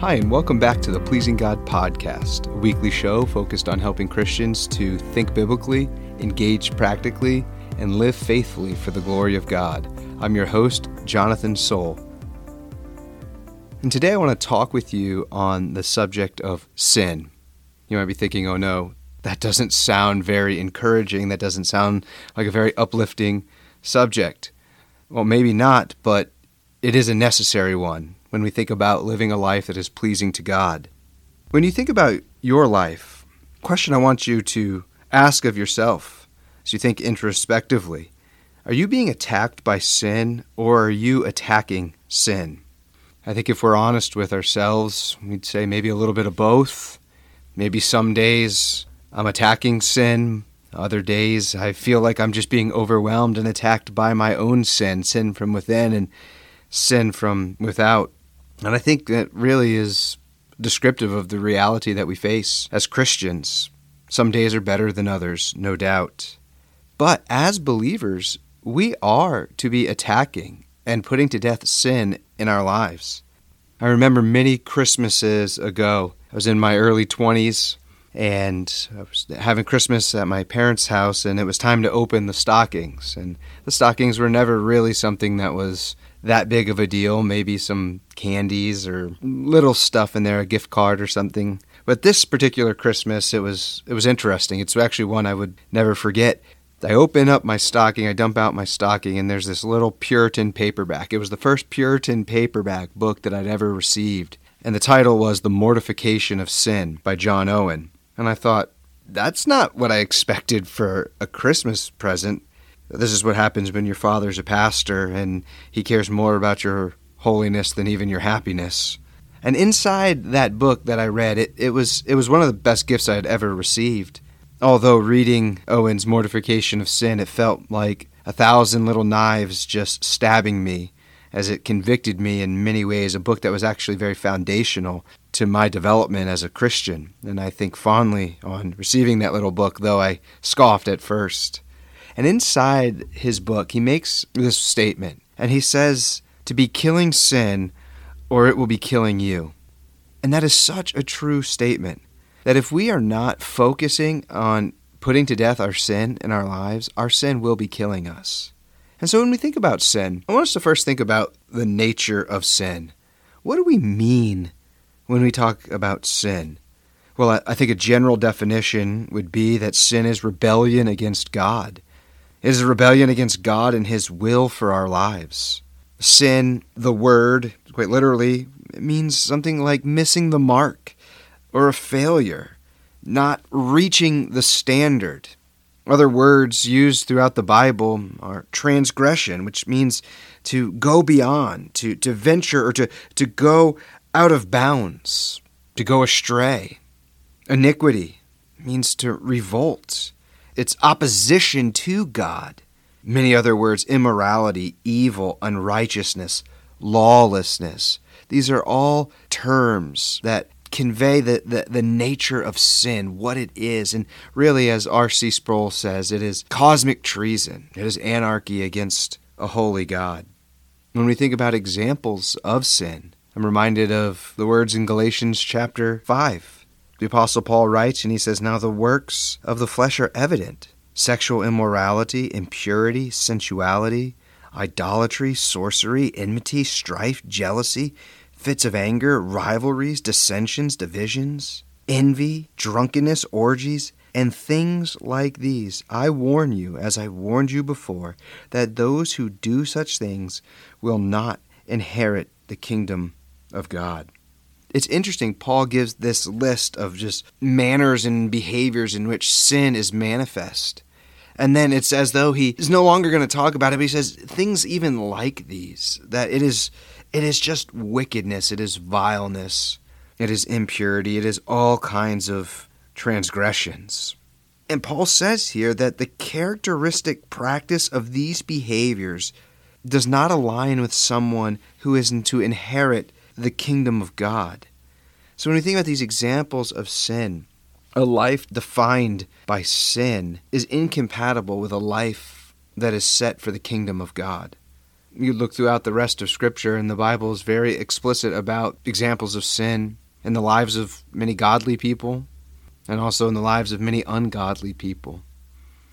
Hi, and welcome back to the Pleasing God Podcast, a weekly show focused on helping Christians to think biblically, engage practically, and live faithfully for the glory of God. I'm your host, Jonathan Soul. And today I want to talk with you on the subject of sin. You might be thinking, oh no, that doesn't sound very encouraging. That doesn't sound like a very uplifting subject. Well, maybe not, but it is a necessary one when we think about living a life that is pleasing to God. When you think about your life, question I want you to ask of yourself as you think introspectively are you being attacked by sin or are you attacking sin? I think if we're honest with ourselves, we'd say maybe a little bit of both. Maybe some days I'm attacking sin, other days I feel like I'm just being overwhelmed and attacked by my own sin, sin from within and sin from without. And I think that really is descriptive of the reality that we face as Christians. Some days are better than others, no doubt. But as believers, we are to be attacking and putting to death sin in our lives. I remember many Christmases ago, I was in my early 20s and I was having Christmas at my parents' house, and it was time to open the stockings. And the stockings were never really something that was that big of a deal, maybe some candies or little stuff in there, a gift card or something. But this particular Christmas, it was it was interesting. It's actually one I would never forget. I open up my stocking, I dump out my stocking, and there's this little Puritan paperback. It was the first Puritan paperback book that I'd ever received. And the title was The Mortification of Sin by John Owen. And I thought, that's not what I expected for a Christmas present. This is what happens when your father's a pastor and he cares more about your holiness than even your happiness. And inside that book that I read, it, it was it was one of the best gifts I had ever received. Although reading Owen's mortification of sin, it felt like a thousand little knives just stabbing me as it convicted me in many ways, a book that was actually very foundational to my development as a Christian. And I think fondly on receiving that little book, though I scoffed at first. And inside his book, he makes this statement, and he says, To be killing sin, or it will be killing you. And that is such a true statement that if we are not focusing on putting to death our sin in our lives, our sin will be killing us. And so when we think about sin, I want us to first think about the nature of sin. What do we mean when we talk about sin? Well, I think a general definition would be that sin is rebellion against God. It is a rebellion against God and His will for our lives. Sin, the word, quite literally, means something like missing the mark or a failure, not reaching the standard. Other words used throughout the Bible are transgression, which means to go beyond, to, to venture, or to, to go out of bounds, to go astray. Iniquity means to revolt, it's opposition to God. Many other words immorality, evil, unrighteousness, lawlessness. These are all terms that convey the, the, the nature of sin, what it is. And really, as R.C. Sproul says, it is cosmic treason, it is anarchy against a holy God. When we think about examples of sin, I'm reminded of the words in Galatians chapter 5 the Apostle Paul writes, and he says, Now the works of the flesh are evident sexual immorality, impurity, sensuality, idolatry, sorcery, enmity, strife, jealousy, fits of anger, rivalries, dissensions, divisions, envy, drunkenness, orgies, and things like these. I warn you, as I warned you before, that those who do such things will not inherit the kingdom of God it's interesting. Paul gives this list of just manners and behaviors in which sin is manifest. And then it's as though he is no longer going to talk about it, but he says things even like these that it is it is just wickedness, it is vileness, it is impurity, it is all kinds of transgressions. And Paul says here that the characteristic practice of these behaviors does not align with someone who is to inherit the kingdom of God. So when we think about these examples of sin, a life defined by sin is incompatible with a life that is set for the kingdom of God. You look throughout the rest of Scripture, and the Bible is very explicit about examples of sin in the lives of many godly people and also in the lives of many ungodly people.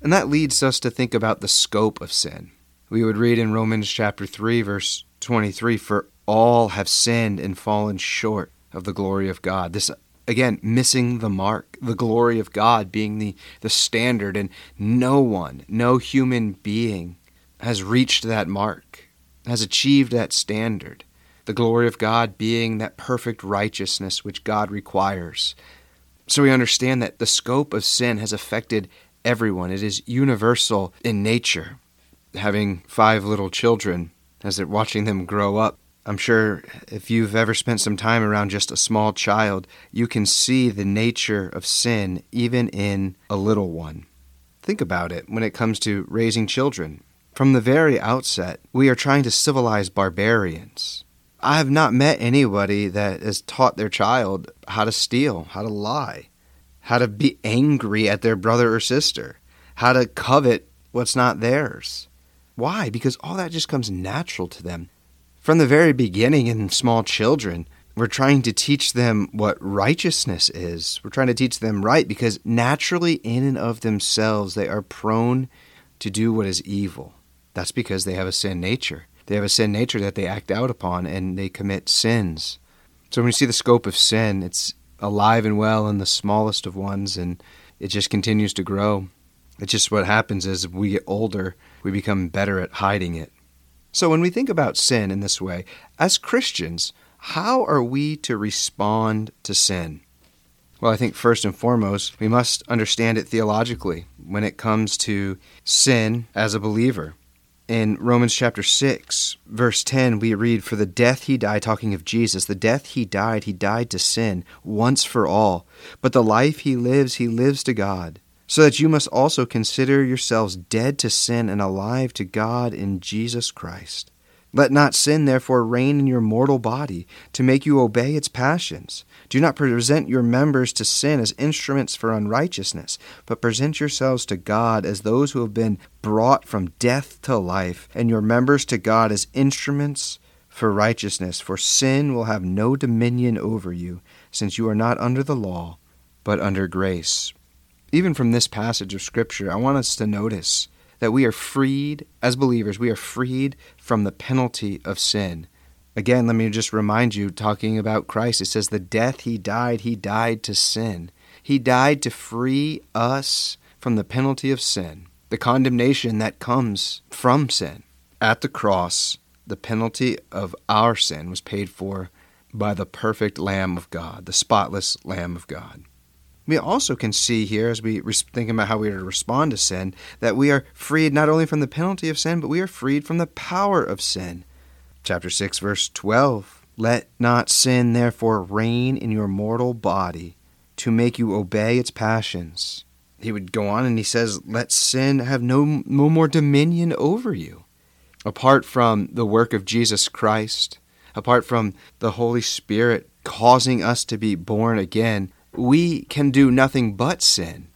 And that leads us to think about the scope of sin. We would read in Romans chapter 3 verse 23 for all have sinned and fallen short of the glory of God. This again missing the mark, the glory of God being the the standard and no one, no human being has reached that mark, has achieved that standard. The glory of God being that perfect righteousness which God requires. So we understand that the scope of sin has affected everyone. It is universal in nature. Having five little children, as they're watching them grow up, I'm sure if you've ever spent some time around just a small child, you can see the nature of sin even in a little one. Think about it when it comes to raising children. From the very outset, we are trying to civilize barbarians. I have not met anybody that has taught their child how to steal, how to lie, how to be angry at their brother or sister, how to covet what's not theirs. Why? Because all that just comes natural to them. From the very beginning in small children, we're trying to teach them what righteousness is. We're trying to teach them right because naturally, in and of themselves, they are prone to do what is evil. That's because they have a sin nature. They have a sin nature that they act out upon and they commit sins. So when you see the scope of sin, it's alive and well in the smallest of ones and it just continues to grow. It's just what happens as we get older, we become better at hiding it. So when we think about sin in this way, as Christians, how are we to respond to sin? Well, I think first and foremost, we must understand it theologically when it comes to sin as a believer. In Romans chapter 6, verse 10, we read, For the death he died, talking of Jesus, the death he died, he died to sin once for all. But the life he lives, he lives to God so that you must also consider yourselves dead to sin and alive to God in Jesus Christ. Let not sin therefore reign in your mortal body, to make you obey its passions. Do not present your members to sin as instruments for unrighteousness, but present yourselves to God as those who have been brought from death to life, and your members to God as instruments for righteousness. For sin will have no dominion over you, since you are not under the law, but under grace even from this passage of Scripture, I want us to notice that we are freed, as believers, we are freed from the penalty of sin. Again, let me just remind you, talking about Christ, it says, The death he died, he died to sin. He died to free us from the penalty of sin, the condemnation that comes from sin. At the cross, the penalty of our sin was paid for by the perfect Lamb of God, the spotless Lamb of God. We also can see here, as we think about how we are to respond to sin, that we are freed not only from the penalty of sin, but we are freed from the power of sin. Chapter 6, verse 12 Let not sin therefore reign in your mortal body to make you obey its passions. He would go on and he says, Let sin have no, no more dominion over you. Apart from the work of Jesus Christ, apart from the Holy Spirit causing us to be born again, we can do nothing but sin.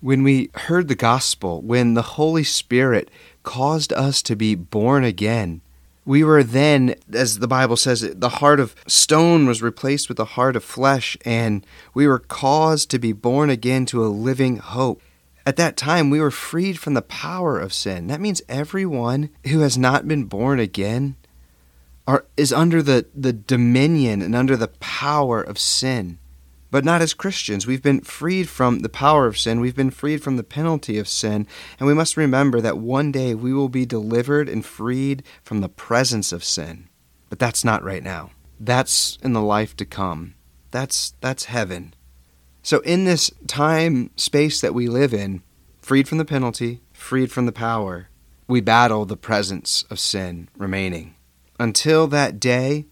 When we heard the gospel, when the Holy Spirit caused us to be born again, we were then, as the Bible says, the heart of stone was replaced with the heart of flesh, and we were caused to be born again to a living hope. At that time, we were freed from the power of sin. That means everyone who has not been born again are, is under the, the dominion and under the power of sin but not as Christians. We've been freed from the power of sin, we've been freed from the penalty of sin, and we must remember that one day we will be delivered and freed from the presence of sin. But that's not right now. That's in the life to come. That's that's heaven. So in this time space that we live in, freed from the penalty, freed from the power, we battle the presence of sin remaining. Until that day,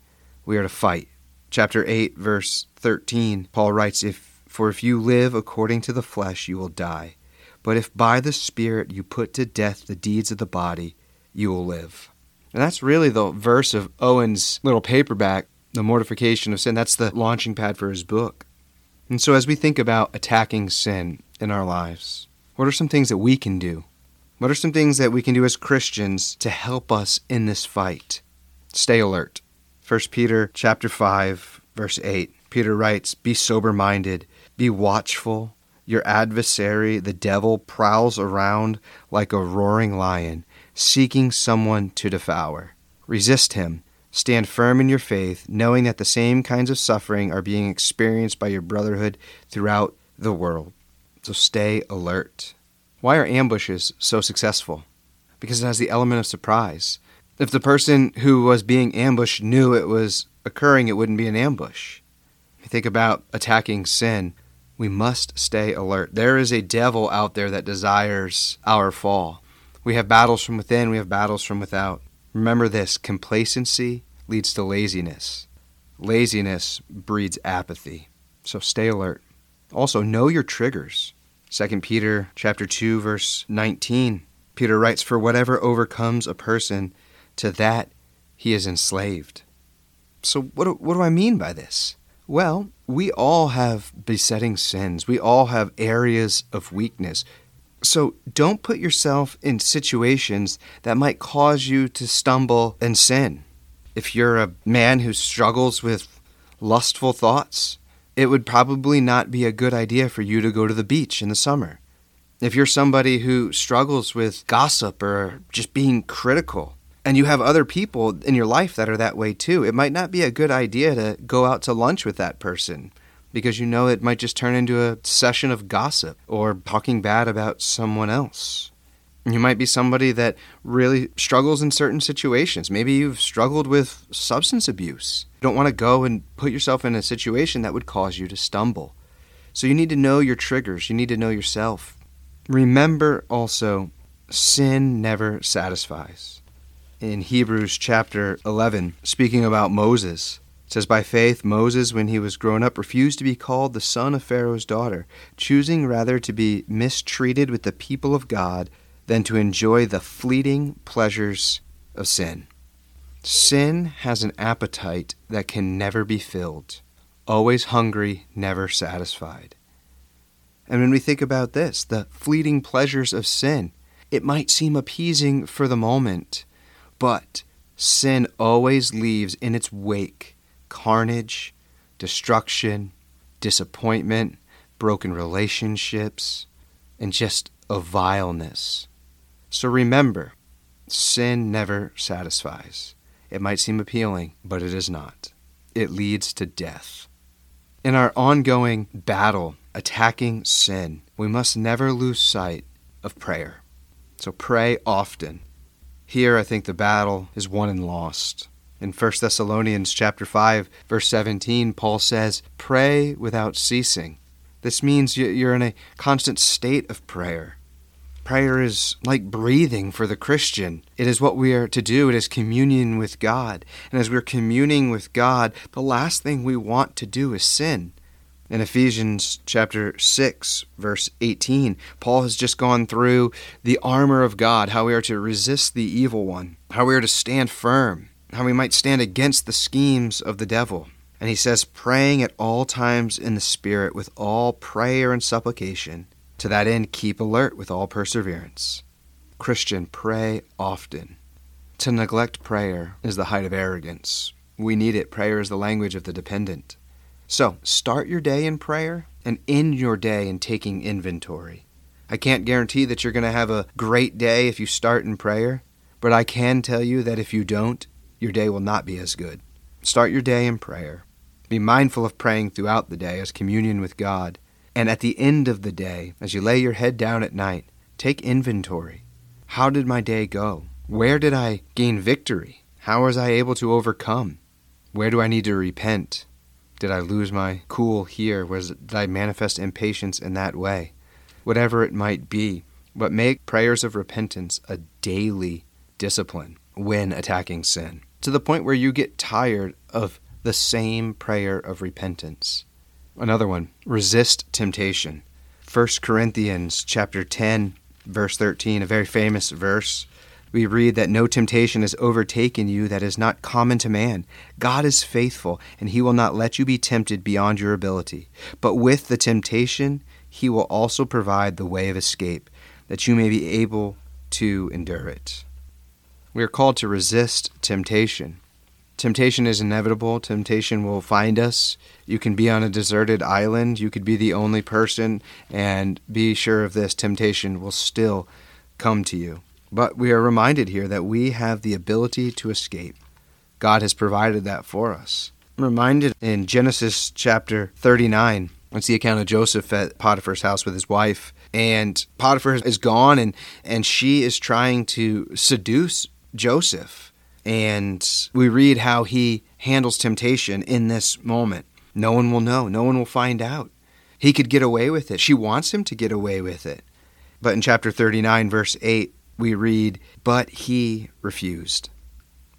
we are to fight chapter 8 verse 13 paul writes if for if you live according to the flesh you will die but if by the spirit you put to death the deeds of the body you will live and that's really the verse of owen's little paperback the mortification of sin that's the launching pad for his book and so as we think about attacking sin in our lives what are some things that we can do What are some things that we can do as Christians to help us in this fight? Stay alert. 1 Peter chapter 5 verse 8. Peter writes, "Be sober-minded, be watchful. Your adversary, the devil, prowls around like a roaring lion, seeking someone to devour. Resist him. Stand firm in your faith, knowing that the same kinds of suffering are being experienced by your brotherhood throughout the world. So stay alert. Why are ambushes so successful? Because it has the element of surprise. If the person who was being ambushed knew it was occurring, it wouldn't be an ambush. You think about attacking sin, we must stay alert. There is a devil out there that desires our fall. We have battles from within, we have battles from without. Remember this complacency leads to laziness. Laziness breeds apathy. So stay alert. Also know your triggers. 2 Peter chapter 2 verse 19. Peter writes for whatever overcomes a person to that he is enslaved. So what do, what do I mean by this? Well, we all have besetting sins. We all have areas of weakness. So don't put yourself in situations that might cause you to stumble and sin. If you're a man who struggles with lustful thoughts, it would probably not be a good idea for you to go to the beach in the summer. If you're somebody who struggles with gossip or just being critical, and you have other people in your life that are that way too, it might not be a good idea to go out to lunch with that person because you know it might just turn into a session of gossip or talking bad about someone else. You might be somebody that really struggles in certain situations. Maybe you've struggled with substance abuse. You don't want to go and put yourself in a situation that would cause you to stumble. So you need to know your triggers, you need to know yourself. Remember also, sin never satisfies. In Hebrews chapter 11, speaking about Moses, it says, By faith, Moses, when he was grown up, refused to be called the son of Pharaoh's daughter, choosing rather to be mistreated with the people of God than to enjoy the fleeting pleasures of sin. Sin has an appetite that can never be filled, always hungry, never satisfied. And when we think about this, the fleeting pleasures of sin, it might seem appeasing for the moment, but sin always leaves in its wake carnage, destruction, disappointment, broken relationships, and just a vileness. So remember, sin never satisfies. It might seem appealing, but it is not. It leads to death. In our ongoing battle attacking sin, we must never lose sight of prayer. So pray often. Here, I think the battle is won and lost. In 1 Thessalonians chapter 5 verse 17, Paul says, "Pray without ceasing." This means you're in a constant state of prayer. Prayer is like breathing for the Christian. It is what we are to do. It is communion with God. And as we're communing with God, the last thing we want to do is sin. In Ephesians chapter 6, verse 18, Paul has just gone through the armor of God, how we are to resist the evil one, how we are to stand firm, how we might stand against the schemes of the devil. And he says, praying at all times in the Spirit with all prayer and supplication. To that end, keep alert with all perseverance. Christian, pray often. To neglect prayer is the height of arrogance. We need it. Prayer is the language of the dependent. So, start your day in prayer and end your day in taking inventory. I can't guarantee that you're going to have a great day if you start in prayer, but I can tell you that if you don't, your day will not be as good. Start your day in prayer. Be mindful of praying throughout the day as communion with God. And at the end of the day, as you lay your head down at night, take inventory. How did my day go? Where did I gain victory? How was I able to overcome? Where do I need to repent? Did I lose my cool here? Was did I manifest impatience in that way? Whatever it might be, but make prayers of repentance a daily discipline when attacking sin to the point where you get tired of the same prayer of repentance. Another one, resist temptation. 1 Corinthians chapter 10 verse 13, a very famous verse. We read that no temptation has overtaken you that is not common to man. God is faithful, and he will not let you be tempted beyond your ability. But with the temptation, he will also provide the way of escape, that you may be able to endure it. We are called to resist temptation. Temptation is inevitable. Temptation will find us. You can be on a deserted island. You could be the only person, and be sure of this temptation will still come to you. But we are reminded here that we have the ability to escape. God has provided that for us. I'm reminded in Genesis chapter 39, it's the account of Joseph at Potiphar's house with his wife. And Potiphar is gone, and, and she is trying to seduce Joseph. And we read how he handles temptation in this moment. No one will know, no one will find out. He could get away with it. She wants him to get away with it. But in chapter 39, verse 8, we read, But he refused.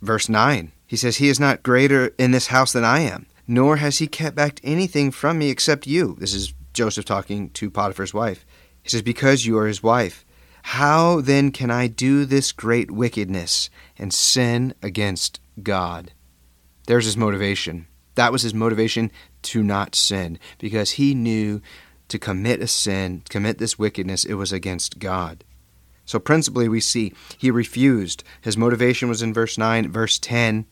Verse 9, he says, He is not greater in this house than I am, nor has he kept back anything from me except you. This is Joseph talking to Potiphar's wife. He says, Because you are his wife. How then can I do this great wickedness and sin against God? There's his motivation. That was his motivation to not sin, because he knew to commit a sin, commit this wickedness, it was against God. So, principally, we see he refused. His motivation was in verse 9. Verse 10,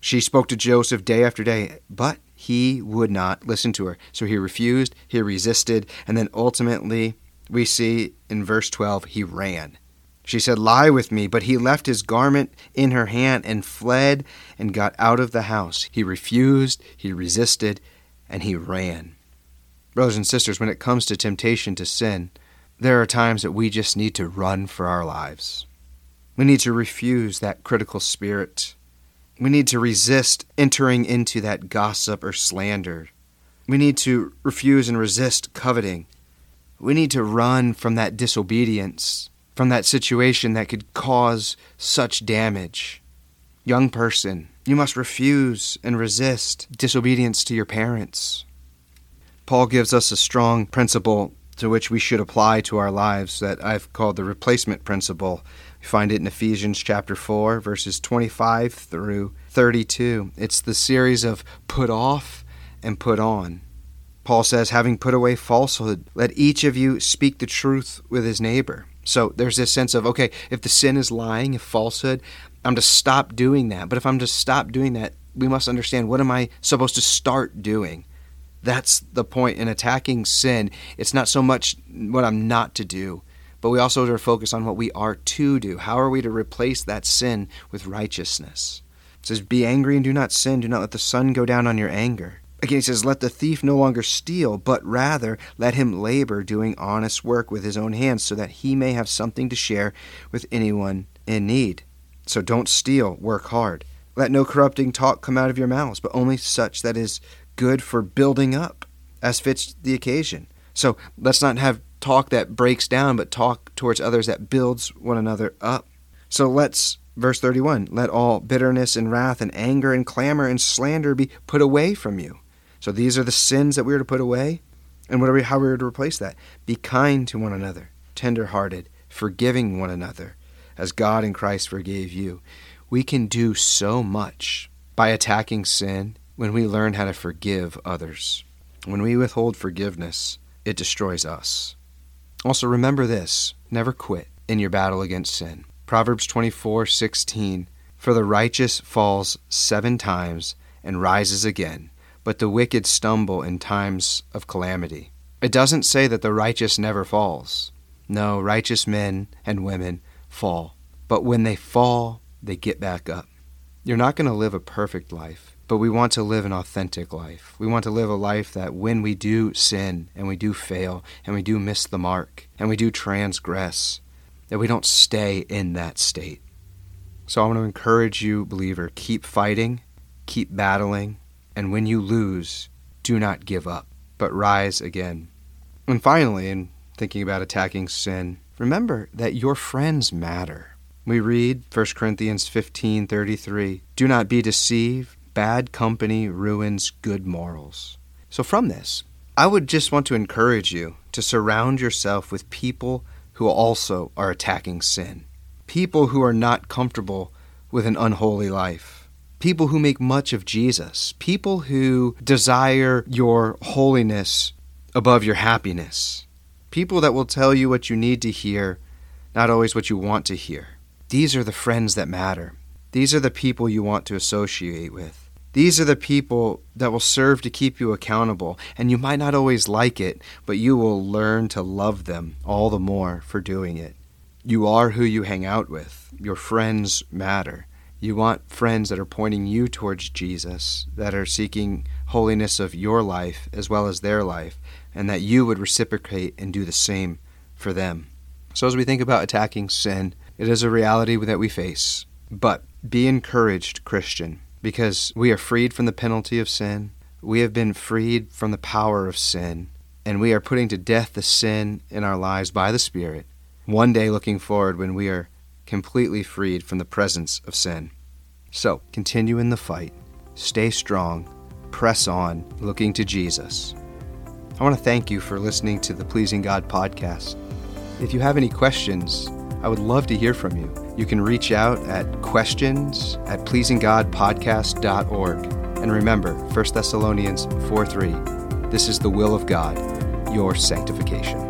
she spoke to Joseph day after day, but he would not listen to her. So he refused, he resisted, and then ultimately, we see in verse 12, he ran. She said, Lie with me, but he left his garment in her hand and fled and got out of the house. He refused, he resisted, and he ran. Brothers and sisters, when it comes to temptation to sin, there are times that we just need to run for our lives. We need to refuse that critical spirit. We need to resist entering into that gossip or slander. We need to refuse and resist coveting. We need to run from that disobedience, from that situation that could cause such damage. Young person, you must refuse and resist disobedience to your parents. Paul gives us a strong principle to which we should apply to our lives that I've called the replacement principle. We find it in Ephesians chapter 4, verses 25 through 32. It's the series of put off and put on. Paul says, having put away falsehood, let each of you speak the truth with his neighbor. So there's this sense of, okay, if the sin is lying, if falsehood, I'm to stop doing that. But if I'm to stop doing that, we must understand what am I supposed to start doing? That's the point in attacking sin. It's not so much what I'm not to do, but we also are to focus on what we are to do. How are we to replace that sin with righteousness? It says, Be angry and do not sin. Do not let the sun go down on your anger. Again, he says, Let the thief no longer steal, but rather let him labor doing honest work with his own hands, so that he may have something to share with anyone in need. So don't steal, work hard. Let no corrupting talk come out of your mouths, but only such that is good for building up as fits the occasion. So let's not have talk that breaks down, but talk towards others that builds one another up. So let's, verse 31, let all bitterness and wrath and anger and clamor and slander be put away from you. So these are the sins that we are to put away. And what are we, how are we to replace that? Be kind to one another, tender hearted, forgiving one another, as God in Christ forgave you. We can do so much by attacking sin when we learn how to forgive others. When we withhold forgiveness, it destroys us. Also, remember this never quit in your battle against sin. Proverbs 24:16 For the righteous falls seven times and rises again, but the wicked stumble in times of calamity. It doesn't say that the righteous never falls. No, righteous men and women fall. But when they fall, they get back up. You're not going to live a perfect life. But we want to live an authentic life. We want to live a life that when we do sin and we do fail and we do miss the mark and we do transgress, that we don't stay in that state. So I want to encourage you, believer, keep fighting, keep battling, and when you lose, do not give up, but rise again. And finally, in thinking about attacking sin, remember that your friends matter. We read 1 Corinthians 15:33, "Do not be deceived, bad company ruins good morals. So, from this, I would just want to encourage you to surround yourself with people who also are attacking sin, people who are not comfortable with an unholy life, people who make much of Jesus, people who desire your holiness above your happiness, people that will tell you what you need to hear not always what you want to hear. These are the friends that matter. These are the people you want to associate with. These are the people that will serve to keep you accountable, and you might not always like it, but you will learn to love them all the more for doing it. You are who you hang out with. Your friends matter. You want friends that are pointing you towards Jesus, that are seeking holiness of your life as well as their life, and that you would reciprocate and do the same for them. So, as we think about attacking sin, it is a reality that we face. But be encouraged, Christian, because we are freed from the penalty of sin. We have been freed from the power of sin, and we are putting to death the sin in our lives by the Spirit. One day looking forward when we are completely freed from the presence of sin. So, continue in the fight, stay strong, press on, looking to Jesus. I want to thank you for listening to the Pleasing God podcast. If you have any questions, I would love to hear from you. You can reach out at questions at pleasinggodpodcast.org. And remember, 1 Thessalonians 4 3, this is the will of God, your sanctification.